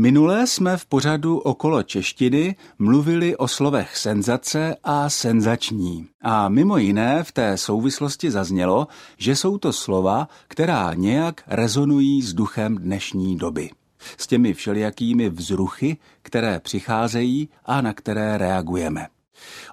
Minule jsme v pořadu okolo češtiny mluvili o slovech senzace a senzační. A mimo jiné v té souvislosti zaznělo, že jsou to slova, která nějak rezonují s duchem dnešní doby. S těmi všelijakými vzruchy, které přicházejí a na které reagujeme.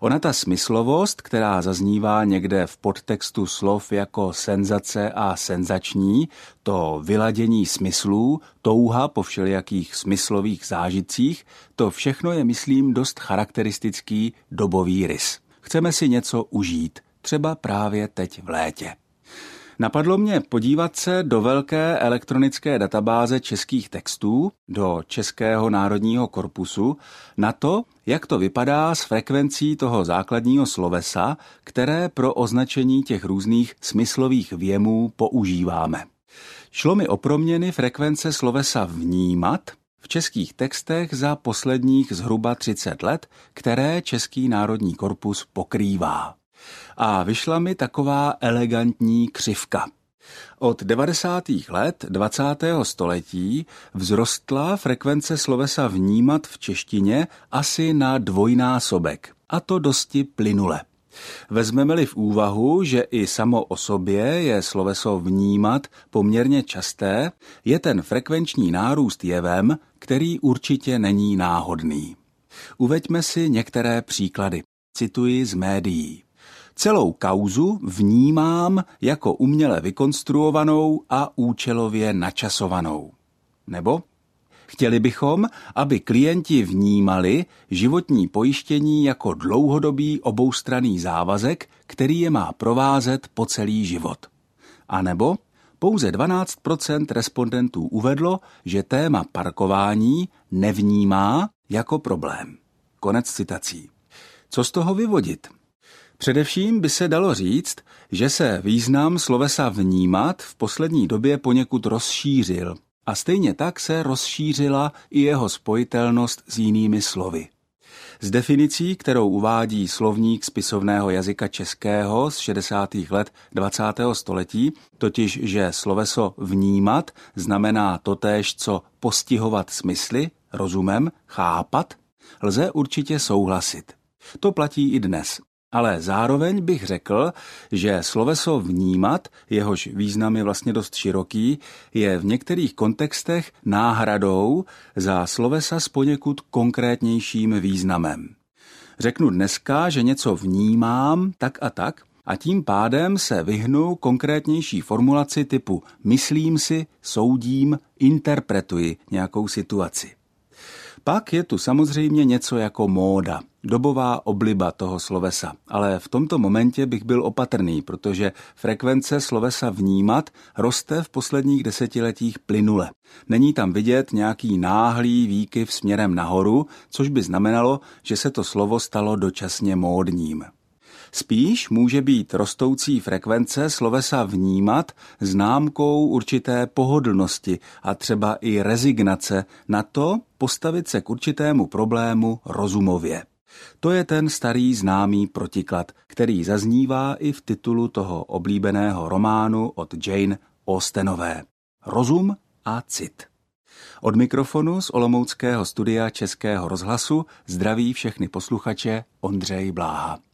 Ona ta smyslovost, která zaznívá někde v podtextu slov jako senzace a senzační, to vyladění smyslů, touha po všelijakých smyslových zážitcích, to všechno je, myslím, dost charakteristický dobový rys. Chceme si něco užít, třeba právě teď v létě. Napadlo mě podívat se do velké elektronické databáze českých textů, do Českého národního korpusu, na to, jak to vypadá s frekvencí toho základního slovesa, které pro označení těch různých smyslových věmů používáme. Šlo mi o proměny frekvence slovesa vnímat v českých textech za posledních zhruba 30 let, které Český národní korpus pokrývá a vyšla mi taková elegantní křivka. Od 90. let 20. století vzrostla frekvence slovesa vnímat v češtině asi na dvojnásobek, a to dosti plynule. Vezmeme-li v úvahu, že i samo o sobě je sloveso vnímat poměrně časté, je ten frekvenční nárůst jevem, který určitě není náhodný. Uveďme si některé příklady. Cituji z médií. Celou kauzu vnímám jako uměle vykonstruovanou a účelově načasovanou. Nebo Chtěli bychom, aby klienti vnímali životní pojištění jako dlouhodobý oboustranný závazek, který je má provázet po celý život. A nebo pouze 12% respondentů uvedlo, že téma parkování nevnímá jako problém. Konec citací. Co z toho vyvodit? Především by se dalo říct, že se význam slovesa vnímat v poslední době poněkud rozšířil a stejně tak se rozšířila i jeho spojitelnost s jinými slovy. Z definicí, kterou uvádí slovník spisovného jazyka českého z 60. let 20. století, totiž, že sloveso vnímat znamená totéž, co postihovat smysly, rozumem, chápat, lze určitě souhlasit. To platí i dnes. Ale zároveň bych řekl, že sloveso vnímat, jehož význam je vlastně dost široký, je v některých kontextech náhradou za slovesa s poněkud konkrétnějším významem. Řeknu dneska, že něco vnímám tak a tak, a tím pádem se vyhnu konkrétnější formulaci typu myslím si, soudím, interpretuji nějakou situaci. Pak je tu samozřejmě něco jako móda, dobová obliba toho slovesa. Ale v tomto momentě bych byl opatrný, protože frekvence slovesa vnímat roste v posledních desetiletích plynule. Není tam vidět nějaký náhlý výkyv směrem nahoru, což by znamenalo, že se to slovo stalo dočasně módním. Spíš může být rostoucí frekvence slovesa vnímat známkou určité pohodlnosti a třeba i rezignace na to postavit se k určitému problému rozumově. To je ten starý známý protiklad, který zaznívá i v titulu toho oblíbeného románu od Jane Austenové. Rozum a cit. Od mikrofonu z Olomouckého studia Českého rozhlasu zdraví všechny posluchače Ondřej Bláha.